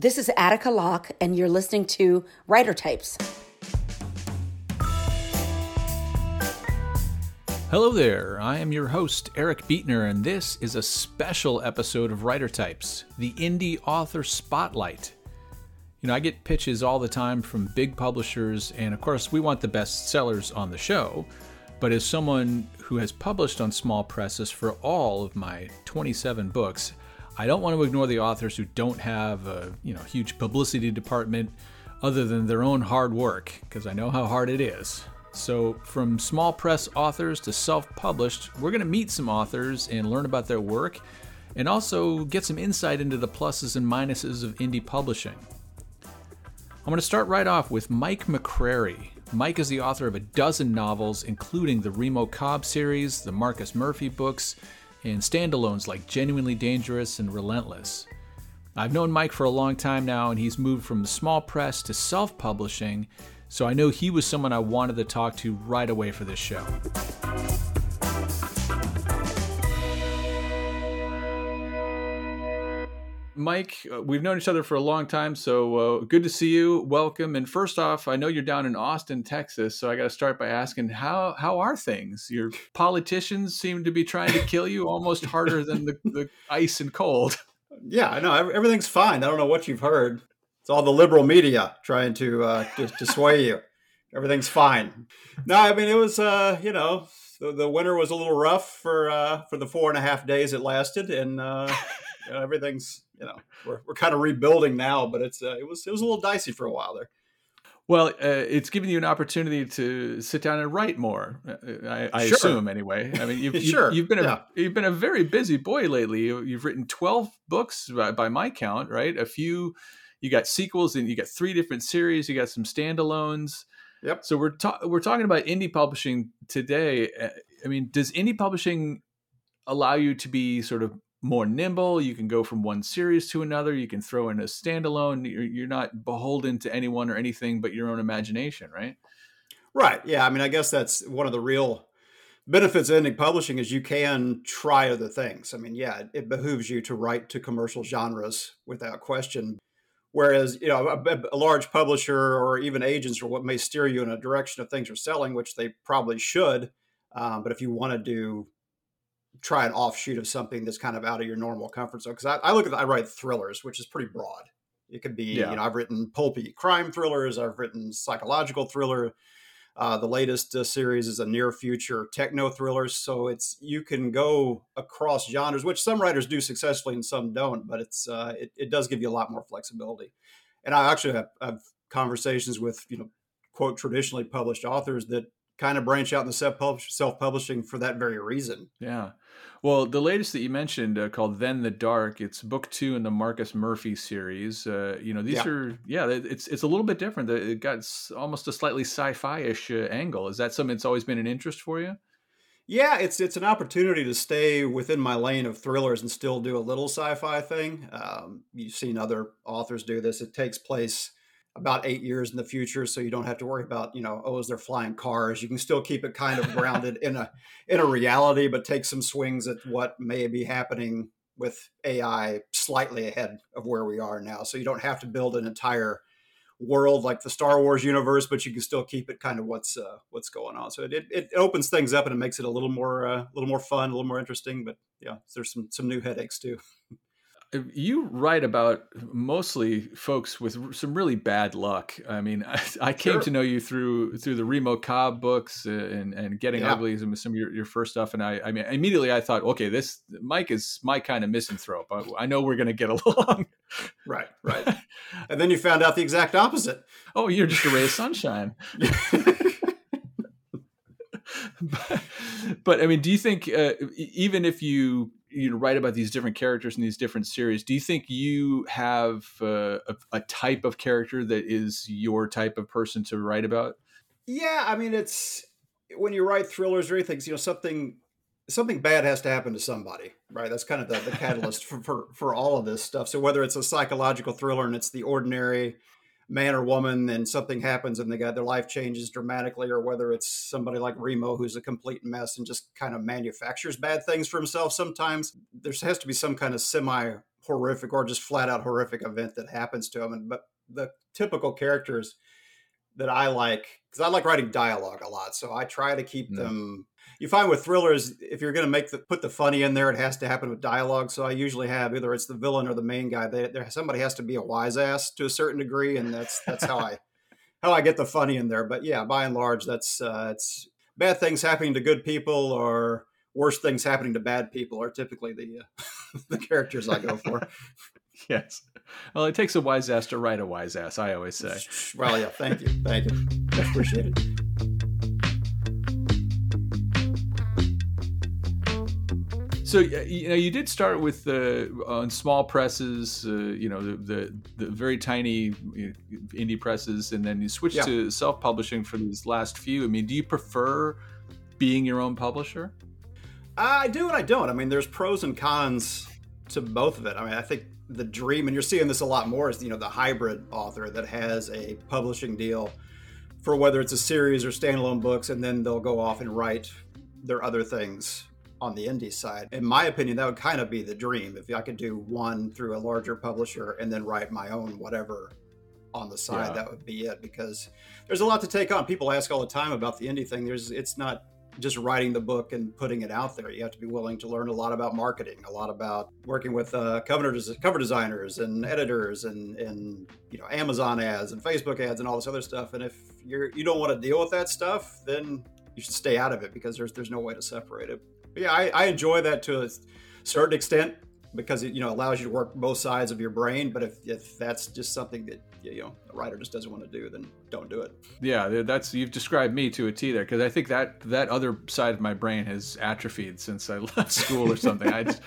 This is Attica Locke, and you're listening to Writer Types. Hello there, I am your host, Eric Beetner, and this is a special episode of Writer Types, the Indie Author Spotlight. You know, I get pitches all the time from big publishers, and of course, we want the best sellers on the show. But as someone who has published on small presses for all of my 27 books, I don't want to ignore the authors who don't have a you know huge publicity department other than their own hard work, because I know how hard it is. So, from small press authors to self published, we're going to meet some authors and learn about their work and also get some insight into the pluses and minuses of indie publishing. I'm going to start right off with Mike McCrary. Mike is the author of a dozen novels, including the Remo Cobb series, the Marcus Murphy books, and standalones like Genuinely Dangerous and Relentless. I've known Mike for a long time now, and he's moved from the small press to self publishing, so I know he was someone I wanted to talk to right away for this show. Mike, uh, we've known each other for a long time, so uh, good to see you. Welcome. And first off, I know you're down in Austin, Texas, so I got to start by asking how how are things? Your politicians seem to be trying to kill you almost harder than the, the ice and cold. Yeah, I know everything's fine. I don't know what you've heard. It's all the liberal media trying to uh, to, to sway you. Everything's fine. No, I mean it was uh, you know the, the winter was a little rough for uh, for the four and a half days it lasted, and uh, you know, everything's you know we're, we're kind of rebuilding now, but it's uh, it was it was a little dicey for a while there. Well, uh, it's given you an opportunity to sit down and write more. Uh, I, I sure. assume, anyway. I mean, you've, you've, sure. you've been a yeah. you've been a very busy boy lately. You, have written twelve books by, by, my count, right? A few. You got sequels, and you got three different series. You got some standalones. Yep. So we're ta- we're talking about indie publishing today. Uh, I mean, does indie publishing allow you to be sort of more nimble. You can go from one series to another. You can throw in a standalone. You're, you're not beholden to anyone or anything but your own imagination, right? Right. Yeah. I mean, I guess that's one of the real benefits of indie publishing is you can try other things. I mean, yeah, it, behooves you to write to commercial genres without question. Whereas, you know, a, a, large publisher or even agents or what may steer you in a direction of things you're selling, which they probably should. Um, but if you want to do try an offshoot of something that's kind of out of your normal comfort zone. Because I, I, look at I write thrillers, which is pretty broad. It could be yeah. you know I've written pulpy crime thrillers, I've written psychological thriller. Uh, the latest uh, series is a near future techno thriller, so it's you can go across genres, which some writers do successfully and some don't. But it's uh, it, it does give you a lot more flexibility. And I actually have, have conversations with you know quote traditionally published authors that kind of branch out in the self publishing for that very reason. Yeah. Well, the latest that you mentioned uh, called Then the Dark, it's book two in the Marcus Murphy series. Uh, you know, these yeah. are, yeah, it's it's a little bit different. It got almost a slightly sci fi ish uh, angle. Is that something that's always been an interest for you? Yeah, it's it's an opportunity to stay within my lane of thrillers and still do a little sci-fi thing. Um, you've seen other authors do this. It takes place about eight years in the future so you don't have to worry about you know oh is there flying cars? You can still keep it kind of grounded in a in a reality but take some swings at what may be happening with ai slightly ahead of where we are now. So you don't have to build an entire world like the star wars universe but you can still keep it kind of what's uh, what's going on. So it, it, it, opens things up and it makes it a little more uh, a little more fun a little more interesting but yeah there's some some new headaches too you write about mostly folks with some really bad luck. I mean, I, I came sure. to know you through through the Remo Cobb books uh, and and Getting yeah. Ugly and some of your, your first stuff. And I, I mean, immediately I thought, okay, this Mike is my kind of misanthrope. I, I know we're going to get along. right, right. and then you found out the exact opposite. Oh, you're just a ray of sunshine. but, but, I mean, do you think uh, even if you you know write about these different characters in these different series do you think you have uh, a, a, type of character that is your type of person to write about? Yeah i mean it's when you write thrillers or anything you know something something bad has to happen to somebody right? That's kind of the, the catalyst for, for for all of this stuff. So whether it's a psychological thriller and it's the ordinary man or woman and something happens and they got their life changes dramatically or whether it's somebody like remo who's a complete mess and just kind of manufactures bad things for himself sometimes there has to be some kind of semi horrific or just flat out horrific event that happens to him And but the typical characters that I like because I like writing dialogue a lot, so I try to keep mm. them. You find with thrillers, if you're going to make the put the funny in there, it has to happen with dialogue. So I usually have either it's the villain or the main guy. They, there somebody has to be a wise ass to a certain degree, and that's that's how I how I get the funny in there. But yeah, by and large, that's uh, it's bad things happening to good people or worse things happening to bad people are typically the uh, the characters I go for. yes. Well, it takes a wise ass to write a wise ass. I always say. Well, yeah. Thank you. Thank you. I appreciate it. So you know, you did start with the uh, on small presses, uh, you know, the, the, the very tiny indie presses, and then you switched yeah. to self publishing for these last few. I mean, do you prefer being your own publisher? I do and I don't. I mean, there's pros and cons to both of it. I mean, I think the dream, and you're seeing this a lot more, is you know the hybrid author that has a publishing deal for whether it's a series or standalone books, and then they'll go off and write their other things on the indie side. In my opinion, that would kind of be the dream if I could do one through a larger publisher and then write my own whatever on the side. Yeah. That would be it because there's a lot to take on. People ask all the time about the indie thing. There's it's not just writing the book and putting it out there. You have to be willing to learn a lot about marketing, a lot about working with uh, cover, cover designers and editors and, and you know Amazon ads and Facebook ads and all this other stuff. And if you're you don't want to deal with that stuff, then you should stay out of it because there's there's no way to separate it. Yeah, I, I enjoy that to a certain extent because it you know allows you to work both sides of your brain. But if, if that's just something that you know a writer just doesn't want to do, then don't do it. Yeah, that's you've described me to a T there because I think that that other side of my brain has atrophied since I left school or something. I just,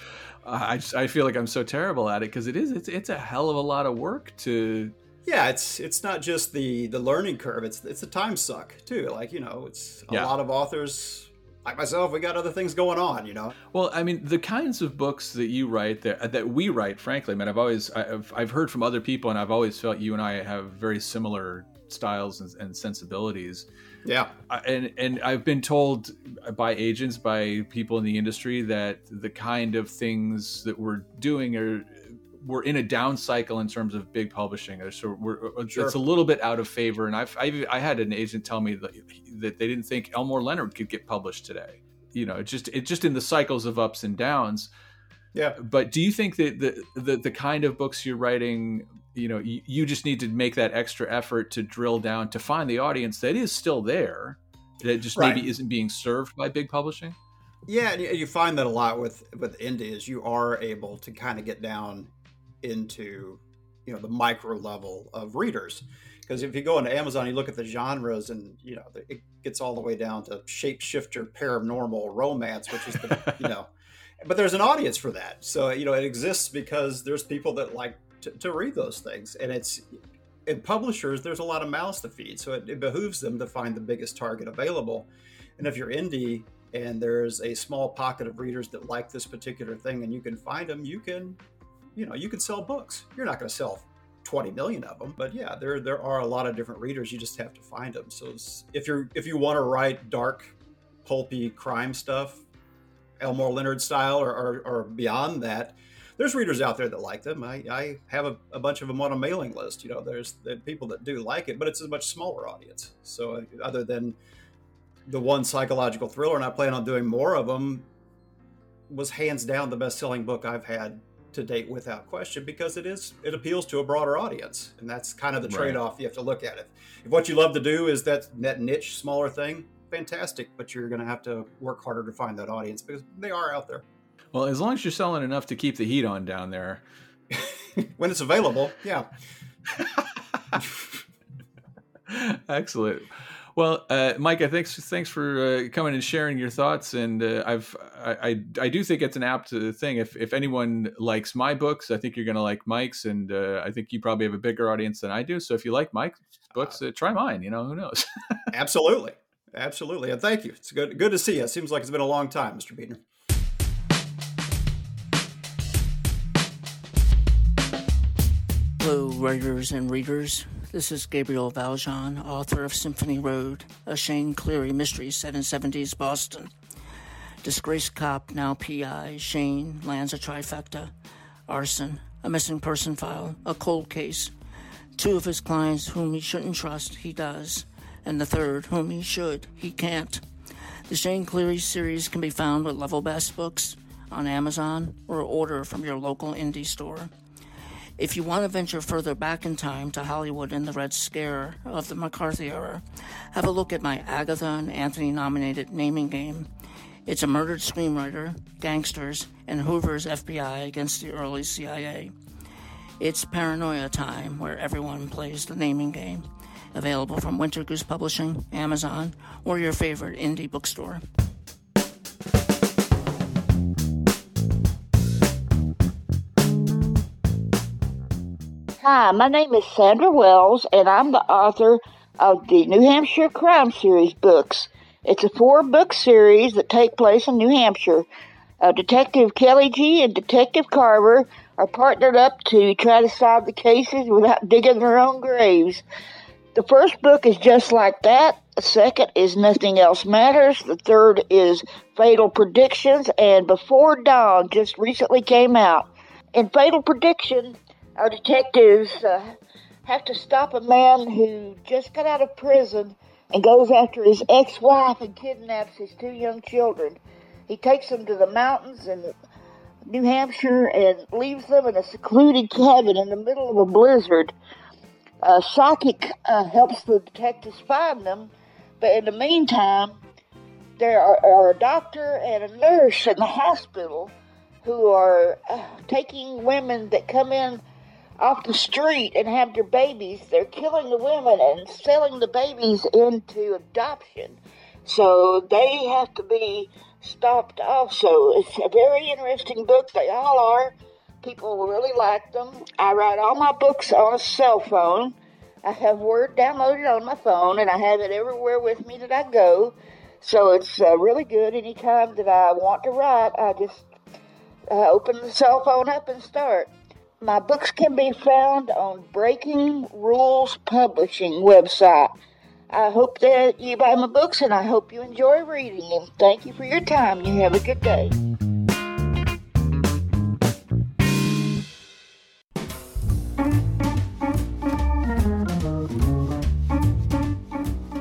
I just I feel like I'm so terrible at it because it is it's it's a hell of a lot of work to. Yeah, it's it's not just the the learning curve. It's it's a time suck too. Like you know, it's a yeah. lot of authors like myself, we got other things going on, you know. Well, I mean, the kinds of books that you write that uh, that we write, frankly, I mean, I've always I've I've heard from other people, and I've always felt you and I have very similar styles and, and sensibilities. Yeah, and and I've been told by agents, by people in the industry, that the kind of things that we're doing are we're in a down cycle in terms of big publishing. So we're uh, sure. it's a little bit out of favor. And I've, I've I had an agent tell me that, that they didn't think Elmore Leonard could get published today. You know, it's just it's just in the cycles of ups and downs. Yeah. But do you think that the the, the kind of books you're writing, you know, you, you just need to make that extra effort to drill down to find the audience that is still there, that just right. maybe isn't being served by big publishing? Yeah, and you find that a lot with with indie is you are able to kind of get down into you know the micro level of readers. Because if you go into amazon you look at the genres and you know it gets all the way down to shapeshifter paranormal romance which is the you know but there's an audience for that. So you know it exists because there's people that like to, to read those things. And it's in publishers there's a lot of mouths to feed. So it, it behooves them to find the biggest target available. And if you're indie and there's a small pocket of readers that like this particular thing and you can find them you can you know, you can sell books. You're not going to sell 20 million of them, but yeah, there there are a lot of different readers. You just have to find them. So if you're if you want to write dark, pulpy crime stuff, Elmore Leonard style, or, or, or beyond that, there's readers out there that like them. I, I have a, a, bunch of them on a mailing list. You know, there's the people that do like it, but it's a much smaller audience. So uh, other than the one psychological thriller, and I plan on doing more of them, was hands down the best selling book I've had to date without question because it is it appeals to a broader audience and that's kind of the trade-off right. you have to look at it. If what you love to do is that that niche smaller thing fantastic but you're going to have to work harder to find that audience because they are out there. Well as long as you're selling enough to keep the heat on down there. When it's available yeah. Excellent well, uh, Micah, thanks thanks for uh, coming and sharing your thoughts. And uh, I've I, I, I do think it's an apt uh, thing. If if anyone likes my books, I think you're going to like Mike's, and uh, I think you probably have a bigger audience than I do. So if you like Mike's books, uh, try mine. You know, who knows? absolutely, absolutely, and thank you. It's good good to see you. It seems like it's been a long time, Mr. Beetner. Hello, writers and readers. This is Gabriel Valjean, author of Symphony Road, a Shane Cleary mystery set in 70s Boston. Disgraced cop, now PI, Shane lands a trifecta arson, a missing person file, a cold case. Two of his clients whom he shouldn't trust, he does. And the third, whom he should, he can't. The Shane Cleary series can be found at Level Best Books, on Amazon, or order from your local indie store. If you want to venture further back in time to Hollywood and the Red Scare of the McCarthy era, have a look at my Agatha and Anthony nominated naming game. It's a murdered screenwriter, gangsters, and Hoover's FBI against the early CIA. It's paranoia time where everyone plays the naming game. Available from Winter Goose Publishing, Amazon, or your favorite indie bookstore. Hi, my name is Sandra Wells, and I'm the author of the New Hampshire Crime Series books. It's a four book series that take place in New Hampshire. Uh, Detective Kelly G and Detective Carver are partnered up to try to solve the cases without digging their own graves. The first book is just like that. The second is Nothing Else Matters. The third is Fatal Predictions. And Before Dawn just recently came out. In Fatal Prediction, our detectives uh, have to stop a man who just got out of prison and goes after his ex-wife and kidnaps his two young children. He takes them to the mountains in New Hampshire and leaves them in a secluded cabin in the middle of a blizzard. A psychic uh, helps the detectives find them, but in the meantime, there are, are a doctor and a nurse in the hospital who are uh, taking women that come in off the street and have their babies. They're killing the women and selling the babies into adoption. So they have to be stopped also. It's a very interesting book. They all are. People really like them. I write all my books on a cell phone. I have Word downloaded on my phone, and I have it everywhere with me that I go. So it's uh, really good. Anytime that I want to write, I just uh, open the cell phone up and start. My books can be found on Breaking Rules Publishing website. I hope that you buy my books and I hope you enjoy reading them. Thank you for your time. You have a good day.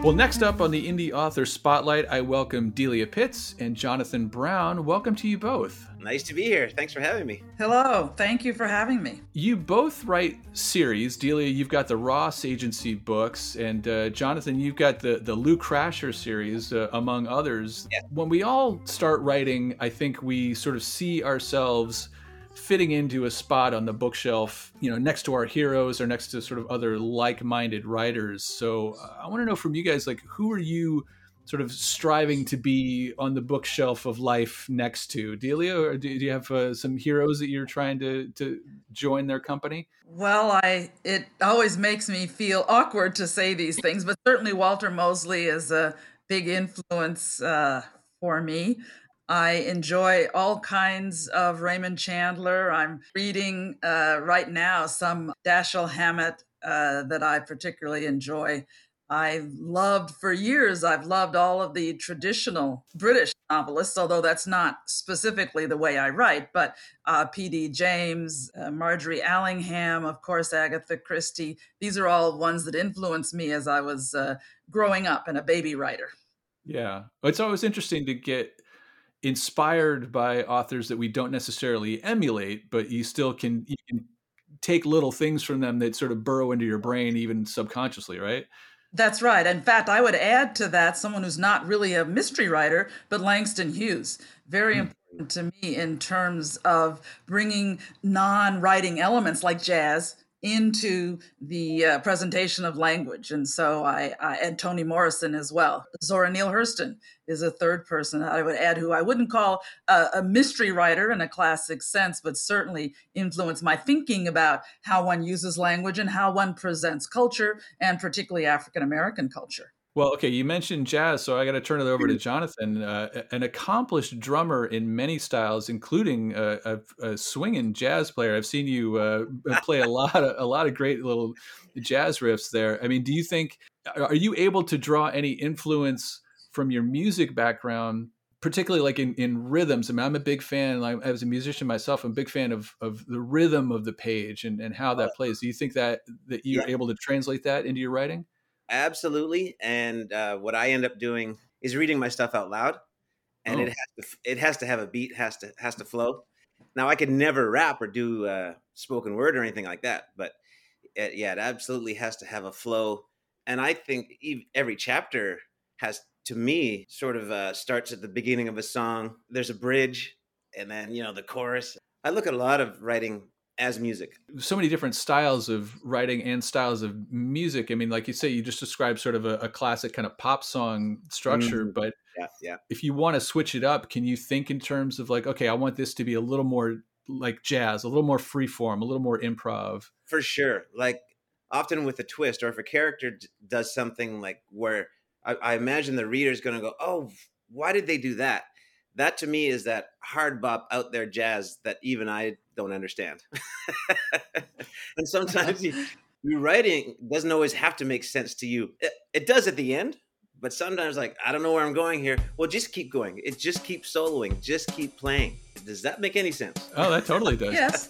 Well, next up on the Indie Author Spotlight, I welcome Delia Pitts and Jonathan Brown. Welcome to you both. Nice to be here. Thanks for having me. Hello. Thank you for having me. You both write series. Delia, you've got the Ross Agency books, and uh, Jonathan, you've got the, the Lou Crasher series, uh, among others. Yeah. When we all start writing, I think we sort of see ourselves fitting into a spot on the bookshelf, you know, next to our heroes or next to sort of other like-minded writers. So uh, I want to know from you guys, like, who are you sort of striving to be on the bookshelf of life next to Delia, or do, do you have uh, some heroes that you're trying to to join their company? Well, I it always makes me feel awkward to say these things, but certainly Walter Mosley is a big influence uh, for me. I enjoy all kinds of Raymond Chandler. I'm reading uh, right now some Dashiell Hammett uh, that I particularly enjoy. I've loved for years, I've loved all of the traditional British novelists, although that's not specifically the way I write, but uh, P.D. James, uh, Margery Allingham, of course, Agatha Christie. These are all ones that influenced me as I was uh, growing up and a baby writer. Yeah. It's always interesting to get inspired by authors that we don't necessarily emulate, but you still can you can take little things from them that sort of burrow into your brain even subconsciously, right? That's right. In fact, I would add to that someone who's not really a mystery writer, but Langston Hughes. Very mm. important to me in terms of bringing non writing elements like jazz into the uh, presentation of language. And so I, I add Toni Morrison as well. Zora Neale Hurston is a third person I would add who I wouldn't call a, a mystery writer in a classic sense, but certainly influenced my thinking about how one uses language and how one presents culture, and particularly African American culture. Well, okay, you mentioned jazz, so I got to turn it over to Jonathan, uh, an accomplished drummer in many styles, including a, a, a swinging jazz player. I've seen you uh, play a lot, of, a lot of great little jazz riffs there. I mean, do you think are you able to draw any influence from your music background particularly like in, in rhythms. I mean, I'm a big fan. Like, as a musician myself, I'm a big fan of of the rhythm of the page and, and how that plays. Do you think that that you're yeah. able to translate that into your writing? Absolutely. And uh, what I end up doing is reading my stuff out loud, and oh. it has to it has to have a beat, has to has to flow. Now I could never rap or do uh, spoken word or anything like that, but it, yeah, it absolutely has to have a flow. And I think every chapter has, to me, sort of uh, starts at the beginning of a song. There's a bridge, and then you know the chorus. I look at a lot of writing as music. So many different styles of writing and styles of music. I mean, like you say, you just described sort of a, a classic kind of pop song structure, mm but yeah, yeah. if you want to switch it up, can you think in terms of like, okay, I want this to be a little more like jazz, a little more free form, a little more improv? For sure. Like often with a twist, or if a character d- does something like where I, I imagine the reader's going to go, oh, why did they do that? That to me is that hard bop out there jazz that even I don't understand. and sometimes you, your writing doesn't always have to make sense to you. It, it, does at the end, but sometimes like I don't know where I'm going here. Well, just keep going. It just keep soloing. Just keep playing. Does that make any sense? Oh, that totally does. yes.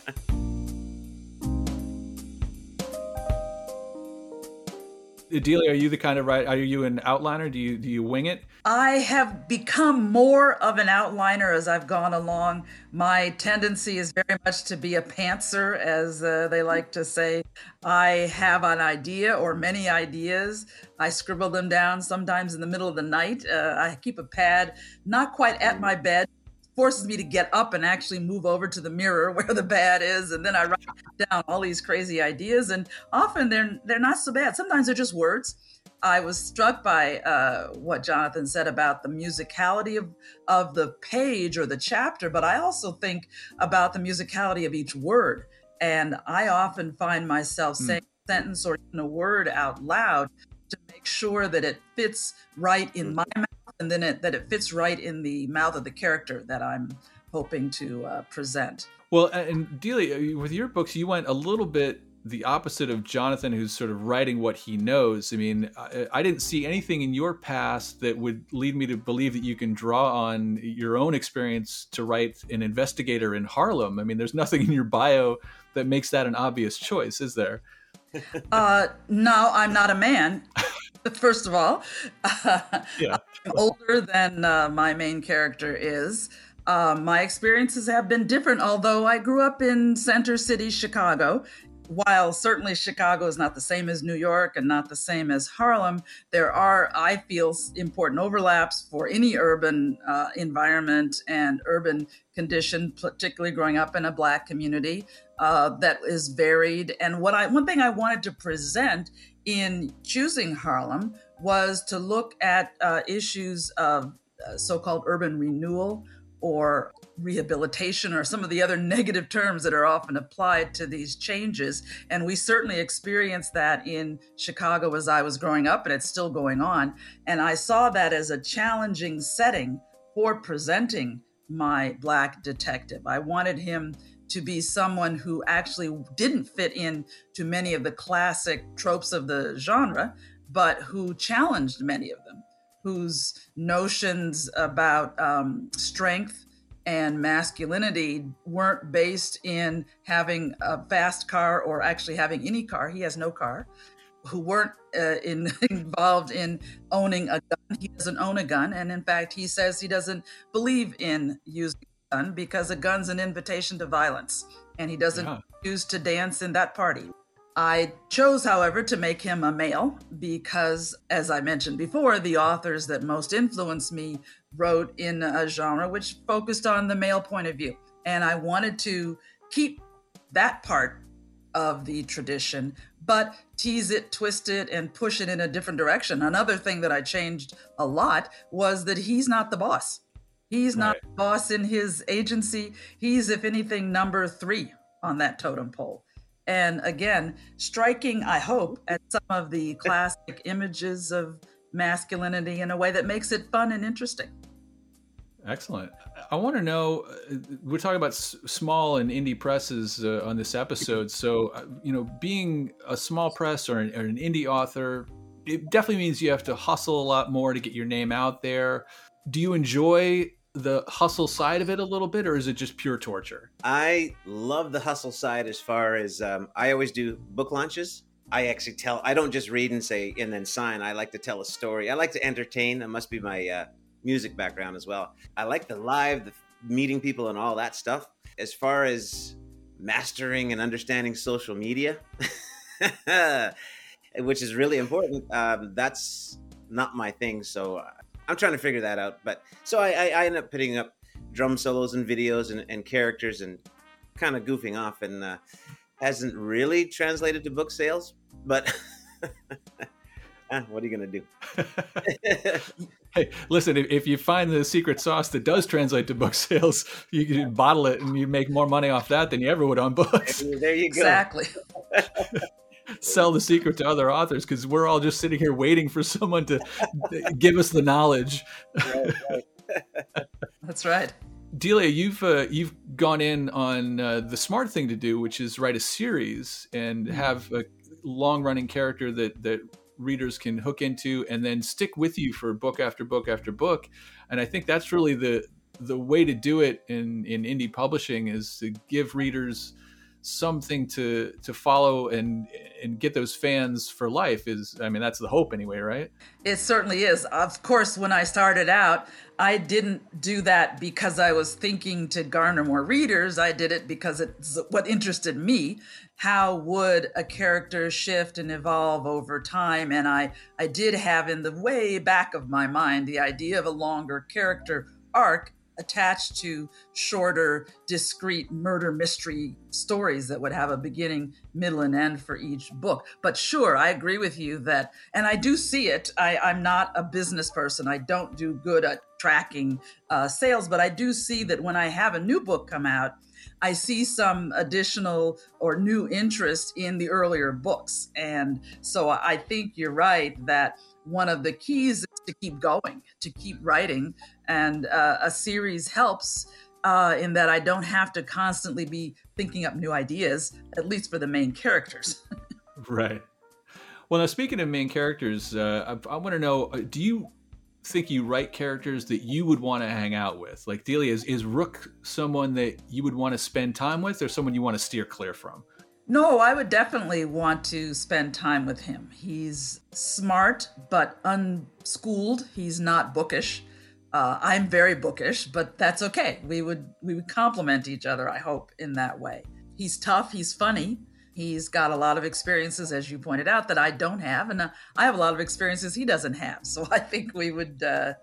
Delia, are you the kind of right? Are you an outliner? Do you do you wing it? I have become more of an outliner as I've gone along. My tendency is very much to be a pantser, as uh, they like to say. I have an idea or many ideas. I scribble them down sometimes in the middle of the night. Uh, I keep a pad not quite at my bed, forces me to get up and actually move over to the mirror where the bad is and then i write down all these crazy ideas and often they're they're not so bad sometimes they're just words i was struck by uh, what jonathan said about the musicality of of the page or the chapter but i also think about the musicality of each word and i often find myself mm. saying a sentence or even a word out loud to make sure that it fits right in my mouth and then it, that it fits right in the mouth of the character that I'm hoping to uh, present. Well, and Delia, with your books, you went a little bit the opposite of Jonathan, who's sort of writing what he knows. I mean, I, I, didn't see anything in your past that would lead me to believe that you can draw on your own experience to write an investigator in Harlem. I mean, there's nothing in your bio that makes that an obvious choice, is there? Uh, no, I'm not a man. First of all, yeah. I'm older than uh, my main character is. Uh, my experiences have been different, although I grew up in Center City, Chicago. While certainly Chicago is not the same as New York and not the same as Harlem, there are, I feel, important overlaps for any urban uh, environment and urban condition, particularly growing up in a Black community uh, that is varied. And what I, one thing I wanted to present in choosing Harlem was to look at uh, issues of uh, so called urban renewal or rehabilitation or some of the other negative terms that are often applied to these changes. And we certainly experienced that in Chicago as I was growing up, and it's still going on. And I saw that as a challenging setting for presenting my Black detective. I wanted him to be someone who actually didn't fit in to many of the classic tropes of the genre, but who challenged many of them, whose notions about um, strength and masculinity weren't based in having a fast car or actually having any car. He has no car. Who weren't uh, in, involved in owning a gun. He doesn't own a gun. And in fact, he says he doesn't believe in using a gun because a gun's an invitation to violence, and he doesn't yeah. choose to dance in that party. I chose, however, to make him a male because, as I mentioned before, the authors that most influenced me wrote in a genre which focused on the male point of view. And I wanted to keep that part of the tradition, but tease it, twist it, and push it in a different direction. Another thing that I changed a lot was that he's not the boss. He's not right. boss in his agency. He's, if anything, number three on that totem pole. And again, striking, I hope, at some of the classic images of masculinity in a way that makes it fun and interesting. Excellent. I want to know uh, we're talking about s- small and indie presses uh, on this episode. So, uh, you know, being a small press or an, or an indie author, it definitely means you have to hustle a lot more to get your name out there. Do you enjoy the hustle side of it a little bit, or is it just pure torture? I love the hustle side as far as um, I always do book launches. I actually tell. I don't just read and say and then sign. I like to tell a story. I like to entertain. That must be my uh, music background as well. I like the live, the meeting people, and all that stuff. As far as mastering and understanding social media, which is really important, um, that's not my thing. So uh, I'm trying to figure that out. But so I, I, I end up putting up drum solos and videos and, and characters and kind of goofing off and uh, hasn't really translated to book sales. But what are you going to do? hey, listen, if, if, you find the secret sauce that does translate to book sales, you can bottle it and you make more money off that than you ever would on books. There you go. Exactly. sell the secret to other authors because we're all just sitting here waiting for someone to give us the knowledge. Right, right. That's right. Delia, you've uh, you've gone in on uh, the smart thing to do, which is write a series and Mm-hmm. have a long running character that that readers can hook into, and then stick with you for book after book after book. And I think that's really the the way to do it in in indie publishing is to give readers something to to follow and and get those fans for life is i mean that's the hope anyway right It certainly is. Of course, when I started out, I didn't do that because I was thinking to garner more readers. I did it because it's what interested me. How would a character shift and evolve over time? And I, I did have in the way back of my mind the idea of a longer character arc attached to shorter, discrete murder mystery stories that would have a beginning, middle, and end for each book. But sure, I agree with you that, and I do see it. I, I'm not a business person, I don't do good at tracking uh, sales, but I do see that when I have a new book come out, I see some additional or new interest in the earlier books. And so I think you're right that one of the keys to keep going, to keep writing. And uh, a series helps uh, in that I don't have to constantly be thinking up new ideas, at least for the main characters. right well now speaking of main characters uh, i, I want to know uh, do you think you write characters that you would want to hang out with like delia is, is rook someone that you would want to spend time with or someone you want to steer clear from No, I would definitely want to spend time with him. He's smart but unschooled. He's not bookish. Uh, I'm very bookish, but that's okay. We would we would complement each other. I hope in that way. He's tough. He's funny. He's got a lot of experiences, as you pointed out, that I don't have, and uh, I have a lot of experiences he doesn't have. So I think we would uh,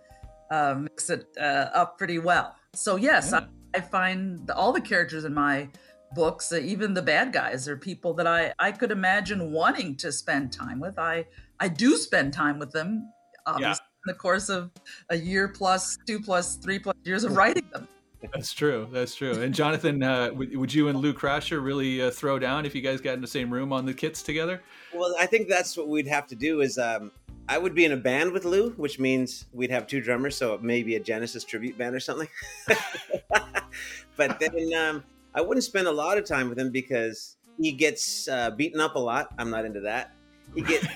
uh, mix it uh, up pretty well. So yes, Yeah. I, I find all the characters in my books, uh, even the bad guys, are people that I I could imagine wanting to spend time with. I I do spend time with them, obviously, in the course of a year plus, two plus, three plus years of writing them. that's true that's true and jonathan uh, would, would you and lou crasher really uh, throw down if you guys got in the same room on the kits together Well, I think that's what we'd have to do. Is um, I would be in a band with Lou, which means we'd have two drummers, so maybe a Genesis tribute band or something. but then um, I wouldn't spend a lot of time with him because he gets uh, beaten up a lot. I'm not into that. He gets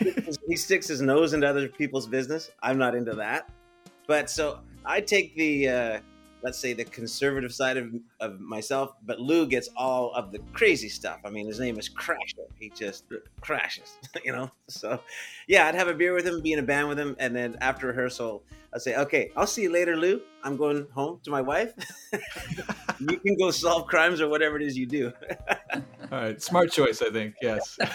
he sticks his nose into other people's business. I'm not into that. But so I take the uh, let's say the conservative side of, of myself, but Lou gets all of the crazy stuff. I mean, his name is Crasher. He just crashes, you know. So, yeah, I'd have a beer with him, be in a band with him, and then after rehearsal, I'd say, "Okay, I'll see you later, Lou. I'm going home to my wife. you can go solve crimes or whatever it is you do." all right smart choice i think yes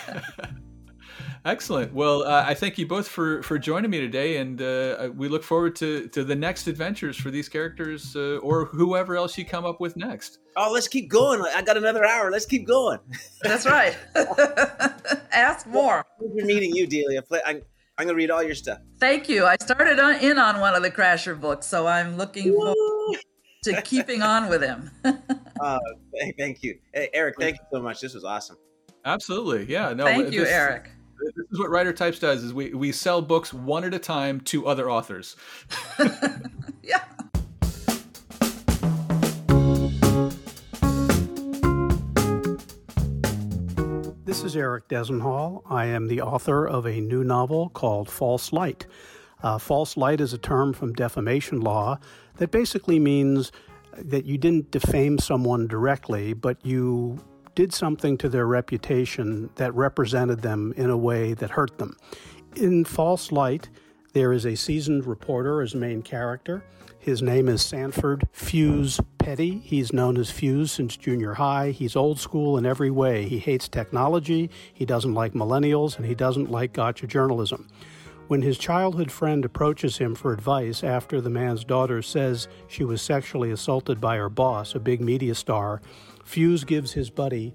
Excellent. Well, uh, I thank you both for for joining me today, and uh, we look forward to to the next adventures for these characters uh, or whoever else you come up with next. oh, let's keep going. I got another hour. Let's keep going. That's right. Ask more. Pleasure meeting you, Delia. Play- I'm, I'm gonna read all your stuff. Thank you. I started on, in on one of the Crasher books, so I'm looking forward to keeping on with him. Uh, thank- thank you, hey, Eric. Thank you so much. This was awesome. Absolutely. Yeah. No. Thank you, this- Eric. This is what Writer Types does: is we we sell books one at a time to other authors. Yeah. This is Eric Dezenhall. I am the author of a new novel called False Light. Uh, false light is a term from defamation law that basically means that you didn't defame someone directly, but you did something to their reputation that represented them in a way that hurt them. In False Light, there is a seasoned reporter as main character. His name is Sanford Fuse Petty. He's known as Fuse since junior high. He's old school in every way. He hates technology, he doesn't like millennials, and he doesn't like gotcha journalism. When his childhood friend approaches him for advice after the man's daughter says she was sexually assaulted by her boss, a big media star, Fuse gives his buddy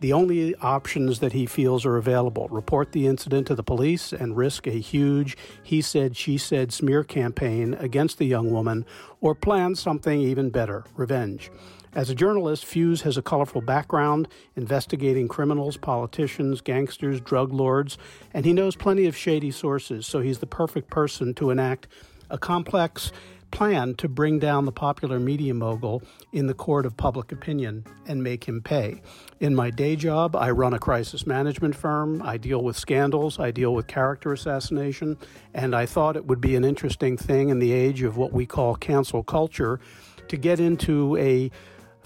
the only options that he feels are available report the incident to the police and risk a huge he said, she said smear campaign against the young woman, or plan something even better revenge. As a journalist, Fuse has a colorful background investigating criminals, politicians, gangsters, drug lords, and he knows plenty of shady sources, so he's the perfect person to enact a complex plan to bring down the popular media mogul in the court of public opinion and make him pay. In my day job, I run a crisis management firm. I deal with scandals, I deal with character assassination, and I thought it would be an interesting thing in the age of what we call cancel culture to get into a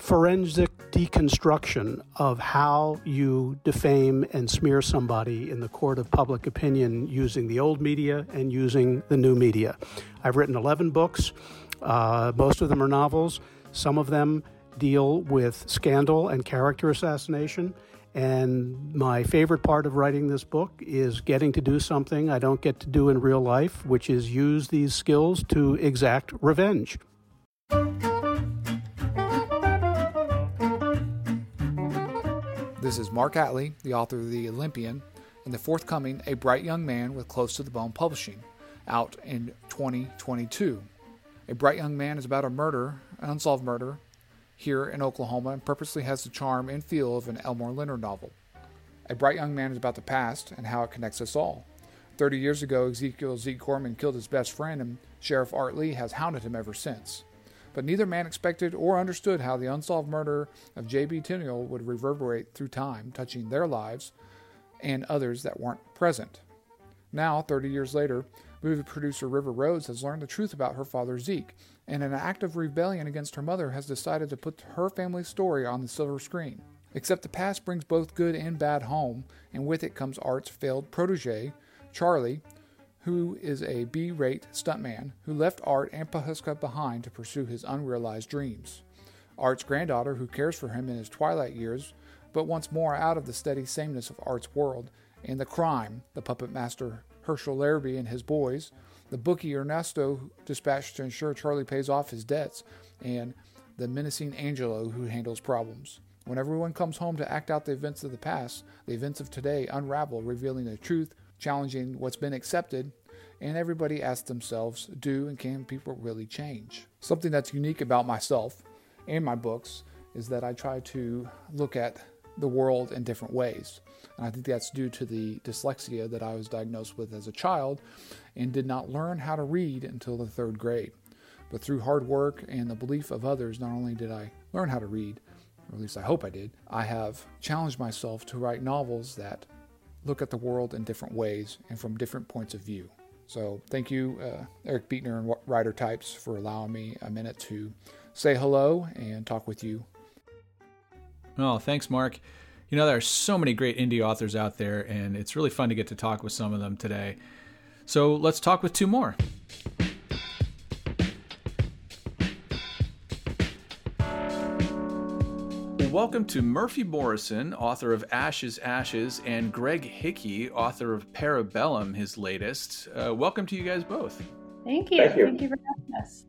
forensic deconstruction of how you defame and smear somebody in the court of public opinion using the old media and using the new media. I've written 11 books. Uh, most of them are novels. Some of them deal with scandal and character assassination. And my favorite part of writing this book is getting to do something I don't get to do in real life, which is use these skills to exact revenge. This is Mark Atley, the author of The Olympian, and the forthcoming A Bright Young Man with Close to the Bone Publishing, out in 2022. A Bright Young Man is about a murder, an unsolved murder, here in Oklahoma and purposely has the charm and feel of an Elmore Leonard novel. A Bright Young Man is about the past and how it connects us all. Thirty years ago, Ezekiel Zeke Gorman killed his best friend, and Sheriff Art Lee has hounded him ever since but neither man expected or understood how the unsolved murder of J.B. Tindall would reverberate through time, touching their lives and others that weren't present. Now, 30 years later, movie producer River Rhodes has learned the truth about her father Zeke, and in an act of rebellion against her mother, has decided to put her family's story on the silver screen. Except the past brings both good and bad home, and with it comes Art's failed protege, Charlie, who is a B rate stuntman who left Art and Pawhuska behind to pursue his unrealized dreams. Art's granddaughter, who cares for him in his twilight years, but wants more out of the steady sameness of Art's world, and the crime, the puppet master Herschel Larrabee and his boys, the bookie Ernesto dispatched to ensure Charlie pays off his debts, and the menacing Angelo who handles problems. When everyone comes home to act out the events of the past, the events of today unravel, revealing the truth challenging what's been accepted, and everybody asks themselves, do and can people really change? Something that's unique about myself and my books is that I try to look at the world in different ways. And I think that's due to the dyslexia that I was diagnosed with as a child and did not learn how to read until the third grade. But through hard work and the belief of others, not only did I learn how to read, or at least I hope I did, I have challenged myself to write novels that look at the world in different ways and from different points of view. So, thank you, uh, Eric Beetner and Writer Types, for allowing me a minute to say hello and talk with you. Oh, thanks, Mark. You know, there are so many great indie authors out there, and it's really fun to get to talk with some of them today. So, let's talk with two more. Welcome to Murphy Morrison, author of Ashes, Ashes, and Greg Hickey, author of Parabellum, his latest. Uh, welcome to you guys both. Thank you. Thank you. Thank you for having us.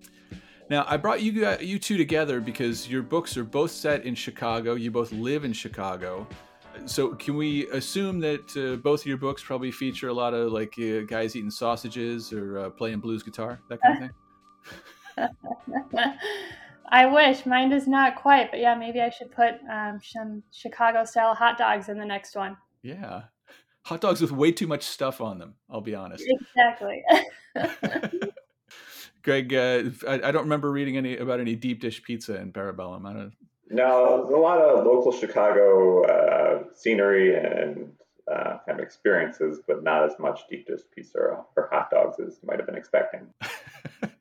Now, I brought you you two together because your books are both set in Chicago. You both live in Chicago. So, can we assume that uh, both of your books probably feature a lot of like uh, guys eating sausages or uh, playing blues guitar, that kind of thing? I wish mine does not quite, but yeah, maybe I should put um, some Chicago style hot dogs in the next one. Yeah, hot dogs with way too much stuff on them. I'll be honest. Exactly. Greg, uh, I, I, don't remember reading any about any deep dish pizza in Parabellum. I don't. No, there's a lot of local Chicago uh, scenery and uh, kind of experiences, but not as much deep dish pizza or, or hot dogs as you might have been expecting.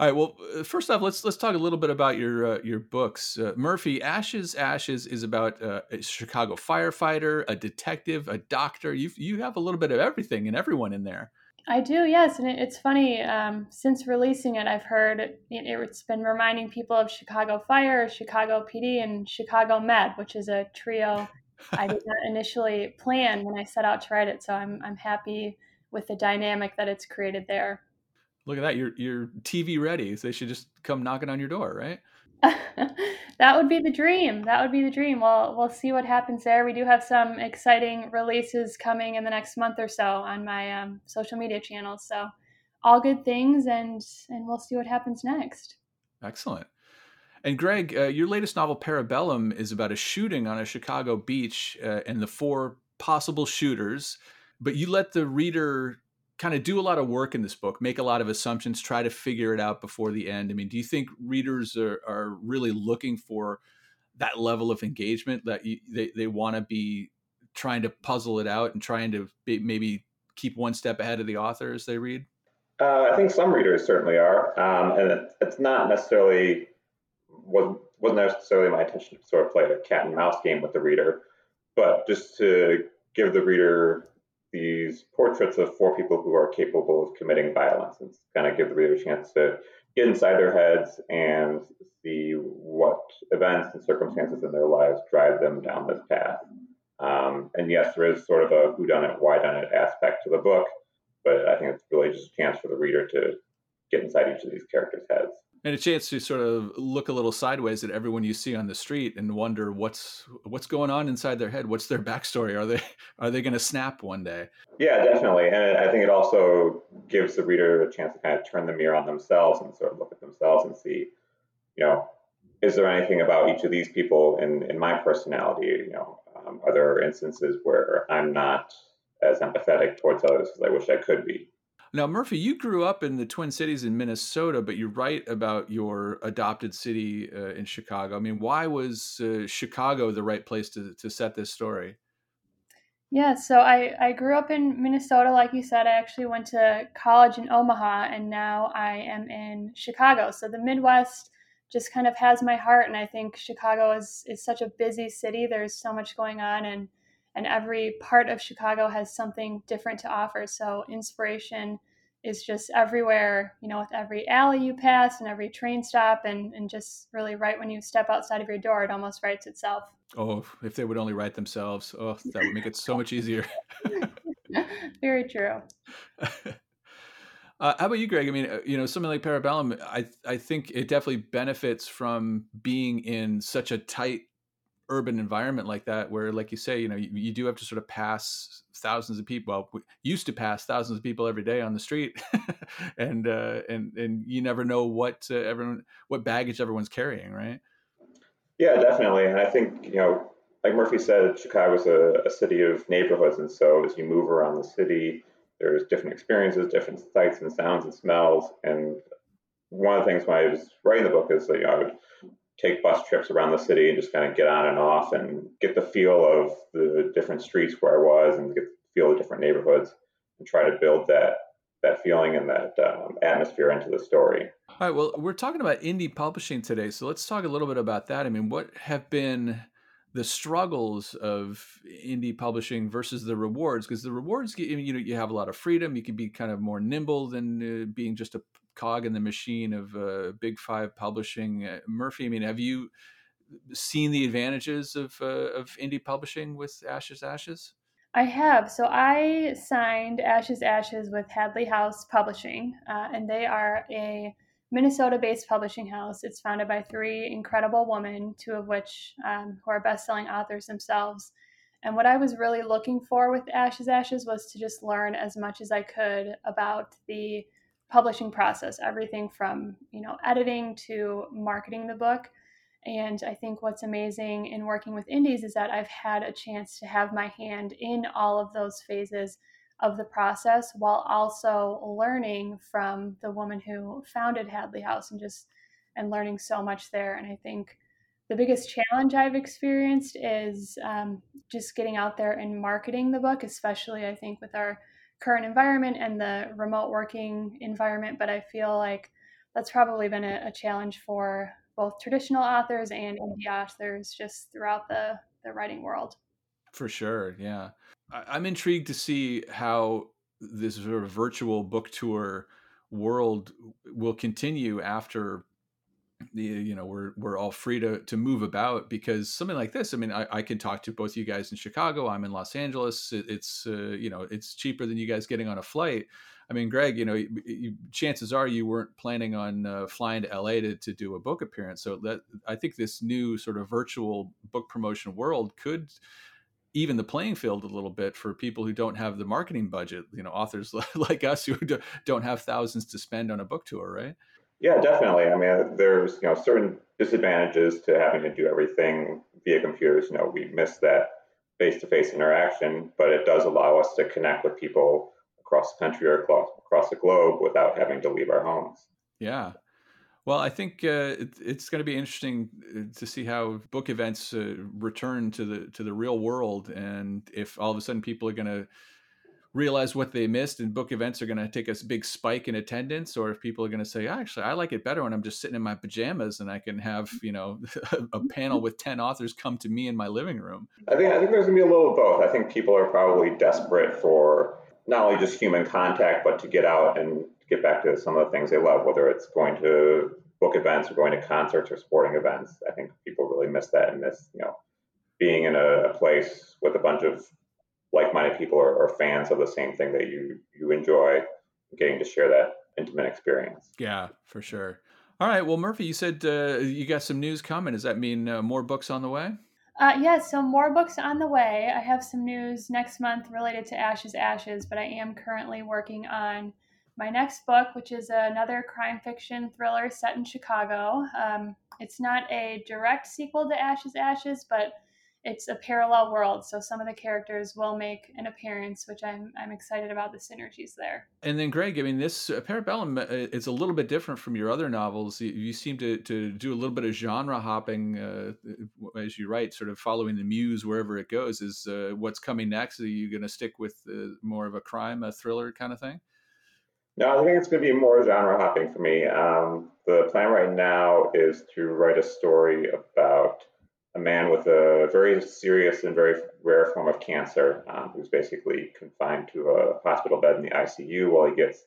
All right. Well, uh, first off, let's let's talk a little bit about your uh, your books. Uh, Murphy, Ashes Ashes is about uh, a Chicago firefighter, a detective, a doctor. You you have a little bit of everything and everyone in there. I do, yes, and it, it's funny. Um, since releasing it, I've heard it, it's been reminding people of Chicago Fire, Chicago PD, and Chicago Med, which is a trio I did not initially plan when I set out to write it. So I'm I'm happy with the dynamic that it's created there. Look at that. You're you're TV ready. So they should just come knocking on your door, right? that would be the dream. That would be the dream. Well, we'll see what happens there. We do have some exciting releases coming in the next month or so on my um, social media channels. So, all good things, and and we'll see what happens next. Excellent. And Greg, uh, your latest novel, Parabellum, is about a shooting on a Chicago beach uh, and the four possible shooters. But you let the reader kind of do a lot of work in this book, make a lot of assumptions, try to figure it out before the end. I mean, do you think readers are, are really looking for that level of engagement that you, they, they want to be trying to puzzle it out and trying to be, maybe keep one step ahead of the author as they read? Uh, I think some readers certainly are, um, and it, it's not necessarily wasn't wasn't necessarily my intention to sort of play a cat and mouse game with the reader, but just to give the reader these portraits of four people who are capable of committing violence and kind of give the reader a chance to get inside their heads and see what events and circumstances in their lives drive them down this path. Um, and yes, there is sort of a who done it, why done it aspect to the book, but I think it's really just a chance for the reader to get inside each of these characters' heads and a chance to sort of look a little sideways at everyone you see on the street and wonder what's what's going on inside their head. What's their backstory? Are they are they going to snap one day? Yeah definitely. And i think it also gives the reader a chance to kind of turn the mirror on themselves and sort of look at themselves and see you know is there anything about each of these people in in my personality? You know um, are there instances where i'm not as empathetic towards others as i wish i could be now, Murphy, you grew up in the Twin Cities in Minnesota, but you write about your adopted city uh, in Chicago. I mean, why was uh, Chicago the right place to, to set this story? Yeah, so I, I grew up in Minnesota, like you said. I actually went to college in Omaha, and now I am in Chicago. So the Midwest just kind of has my heart, and I think Chicago is, is such a busy city. There's so much going on, and and every part of Chicago has something different to offer. So inspiration is just everywhere, you know, with every alley you pass and every train stop, and, and just really right when you step outside of your door, it almost writes itself. Oh, if they would only write themselves, oh, that would make it so much easier. Very true. Uh, how about you, Greg? I mean, uh, you know, something like Parabellum, I I think it definitely benefits from being in such a tight urban environment like that where like you say you know you, you do have to sort of pass thousands of people well we used to pass thousands of people every day on the street and uh and and you never know what uh, everyone what baggage everyone's carrying right? Yeah definitely. And i think you know like murphy said chicago's a, a city of neighborhoods. And so as you move around the city there's different experiences different sights and sounds and smells. And one of the things when i was writing the book is that you know, i would take bus trips around the city and just kind of get on and off and get the feel of the different streets where I was and get the feel of different neighborhoods and try to build that that feeling and that um, atmosphere into the story. All right. Well, we're talking about indie publishing today, so let's talk a little bit about that. I mean, what have been the struggles of indie publishing versus the rewards? Because the rewards, you know, you have a lot of freedom. You can be kind of more nimble than uh, being just a cog in the machine of uh, Big Five publishing. Uh, Murphy, I mean, have you seen the advantages of uh, of indie publishing with Ashes Ashes? I have. So I signed Ashes Ashes with Hadley House Publishing, uh, and they are a Minnesota-based publishing house. It's founded by three incredible women, two of which um, who are best-selling authors themselves. And what I was really looking for with Ashes Ashes was to just learn as much as I could about the publishing process, everything from, you know, editing to marketing the book. And I think what's amazing in working with indies is that I've had a chance to have my hand in all of those phases of the process while also learning from the woman who founded Hadley House and just and learning so much there. And I think the biggest challenge I've experienced is um, just getting out there and marketing the book, especially I think with our current environment and the remote working environment. But I feel like that's probably been a, a challenge for both traditional authors and indie authors just throughout the, the writing world. For sure, yeah. I, am intrigued to see how this sort of virtual book tour world will continue after you know we're we're all free to to move about because something like this i mean i, I can talk to both you guys in chicago i'm in los angeles it, it's uh, you know it's cheaper than you guys getting on a flight. I mean greg you know you, you, chances are you weren't planning on uh, flying to la to, to do a book appearance. So that i think this new sort of virtual book promotion world could even the playing field a little bit for people who don't have the marketing budget. You know authors like us who don't have thousands to spend on a book tour right yeah, definitely. I mean, there's you know certain disadvantages to having to do everything via computers. You know, we miss that face-to-face interaction, but it does allow us to connect with people across the country or across the globe without having to leave our homes. Yeah. Well, I think uh, it, it's going to be interesting uh, to see how book events uh, return to the to the real world, and if all of a sudden people are going to realize what they missed and book events are going to take a big spike in attendance or if people are going to say actually i like it better when i'm just sitting in my pajamas and i can have you know a, panel with 10 authors come to me in my living room. I think i think there's going to be a little of both. I think people are probably desperate for not only just human contact but to get out and get back to some of the things they love whether it's going to book events or going to concerts or sporting events. I think people really miss that and miss you know being in a, a place with a bunch of like-minded people are, are fans of the same thing that you you enjoy getting to share that intimate experience yeah for sure all right well murphy you said uh, you got some news coming does that mean uh, more books on the way uh, yes, yeah, so more books on the way. I have some news next month related to Ashes Ashes, but I am currently working on my next book, which is another crime fiction thriller set in Chicago. Um, it's not a direct sequel to Ashes Ashes, but it's a parallel world, so some of the characters will make an appearance, which I'm I'm excited about the synergies there. And then, Greg, I mean, this uh, Parabellum uh, is a little bit different from your other novels. You, you seem to to do a little bit of genre hopping uh, as you write, sort of following the muse wherever it goes. Is uh, what's coming next? Are you going to stick with uh, more of a crime, a thriller kind of thing? No, I think it's going to be more genre hopping for me. Um, the plan right now is to write a story about a man with a very serious and very rare form of cancer um, who's basically confined to a hospital bed in the ICU while he gets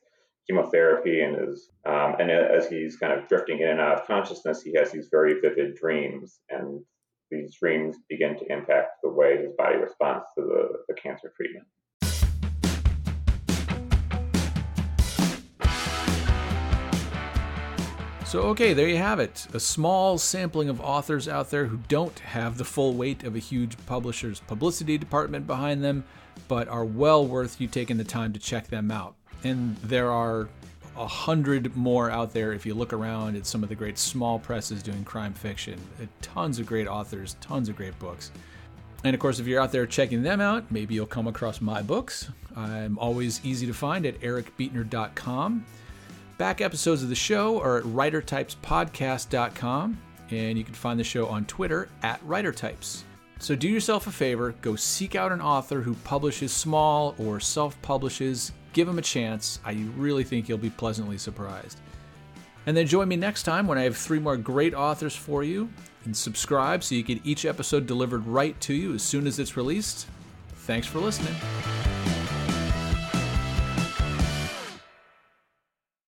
chemotherapy and is um, and as he's kind of drifting in and out of consciousness, he has these very vivid dreams, and these dreams begin to impact the way his body responds to the, the cancer treatment. So, okay, there you have it. A small sampling of authors out there who don't have the full weight of a huge publisher's publicity department behind them, but are well worth you taking the time to check them out. And there are a hundred more out there if you look around at some of the great small presses doing crime fiction. Uh, tons of great authors, tons of great books. And of course, if you're out there checking them out, maybe you'll come across my books. I'm always easy to find at ericbeetner.com. Back episodes of the show are at writertypespodcast.com, and you can find the show on Twitter at writertypes. So do yourself a favor, go seek out an author who publishes small or self publishes. Give them a chance. I really think you'll be pleasantly surprised. And then join me next time when I have three more great authors for you. And subscribe so you get each episode delivered right to you as soon as it's released. Thanks for listening.